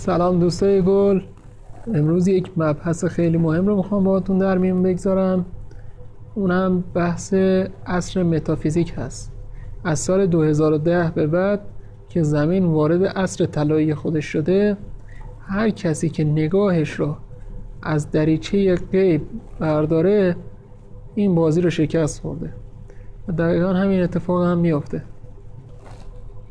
سلام دوستای گل. امروز یک مبحث خیلی مهم رو می‌خوام باهاتون در میون بگذارم. اونم بحث اصر متافیزیک هست. از سال 2010 به بعد که زمین وارد اصر طلایی خودش شده هر کسی که نگاهش رو از دریچه غیب برداره این بازی رو شکست خورده. و دقیقا همین اتفاق هم میافته.